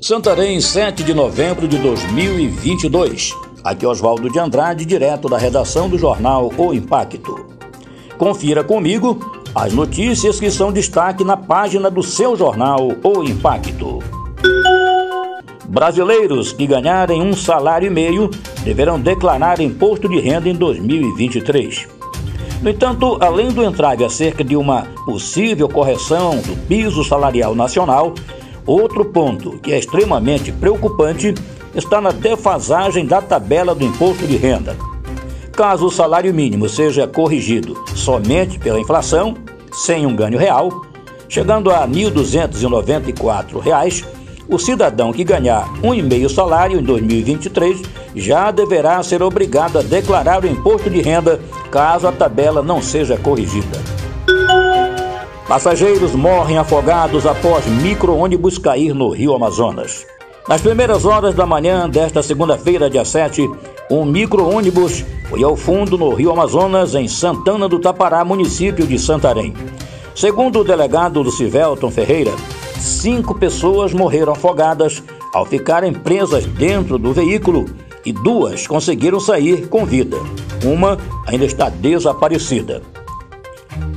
Santarém, 7 de novembro de 2022. Aqui é Oswaldo de Andrade, direto da redação do jornal O Impacto. Confira comigo as notícias que são destaque na página do seu jornal O Impacto. Brasileiros que ganharem um salário e meio deverão declarar imposto de renda em 2023. No entanto, além do entrave acerca de uma possível correção do piso salarial nacional, Outro ponto que é extremamente preocupante está na defasagem da tabela do imposto de renda. Caso o salário mínimo seja corrigido somente pela inflação, sem um ganho real, chegando a R$ 1.294, o cidadão que ganhar um e meio salário em 2023 já deverá ser obrigado a declarar o imposto de renda caso a tabela não seja corrigida. Passageiros morrem afogados após micro-ônibus cair no Rio Amazonas. Nas primeiras horas da manhã desta segunda-feira, dia 7, um micro-ônibus foi ao fundo no Rio Amazonas, em Santana do Tapará, município de Santarém. Segundo o delegado Lucivelton Ferreira, cinco pessoas morreram afogadas ao ficarem presas dentro do veículo e duas conseguiram sair com vida. Uma ainda está desaparecida.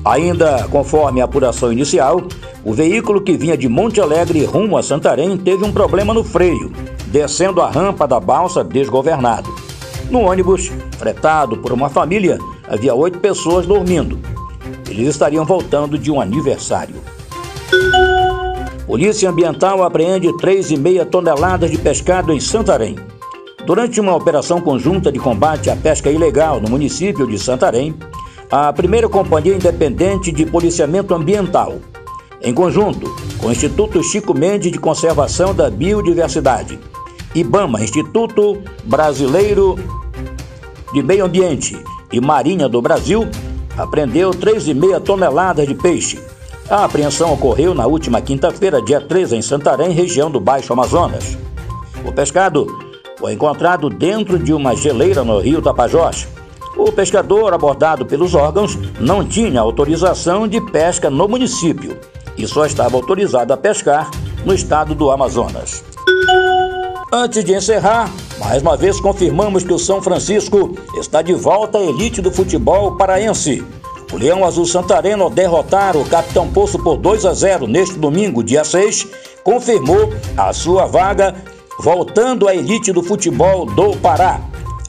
Ainda conforme a apuração inicial, o veículo que vinha de Monte Alegre rumo a Santarém teve um problema no freio, descendo a rampa da balsa desgovernado. No ônibus, fretado por uma família, havia oito pessoas dormindo. Eles estariam voltando de um aniversário. Polícia Ambiental apreende 3,5 toneladas de pescado em Santarém. Durante uma operação conjunta de combate à pesca ilegal no município de Santarém, a primeira Companhia Independente de Policiamento Ambiental, em conjunto com o Instituto Chico Mendes de Conservação da Biodiversidade, IBAMA, Instituto Brasileiro de Meio Ambiente e Marinha do Brasil, apreendeu 3,5 toneladas de peixe. A apreensão ocorreu na última quinta-feira, dia 13, em Santarém, região do Baixo Amazonas. O pescado foi encontrado dentro de uma geleira no rio Tapajós o pescador abordado pelos órgãos não tinha autorização de pesca no município e só estava autorizado a pescar no estado do Amazonas. Antes de encerrar, mais uma vez confirmamos que o São Francisco está de volta à elite do futebol paraense. O Leão Azul Santareno, derrotar o Capitão Poço por 2 a 0 neste domingo, dia 6, confirmou a sua vaga voltando à elite do futebol do Pará.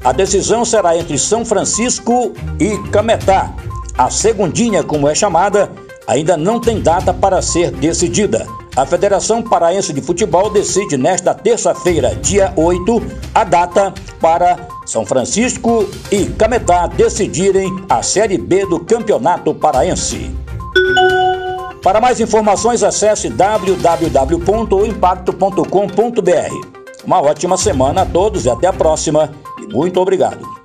A decisão será entre São Francisco e Cametá. A segundinha, como é chamada, ainda não tem data para ser decidida. A Federação Paraense de Futebol decide nesta terça-feira, dia 8, a data para São Francisco e Cametá decidirem a Série B do Campeonato Paraense. Para mais informações, acesse www.impacto.com.br. Uma ótima semana a todos e até a próxima. Muito obrigado.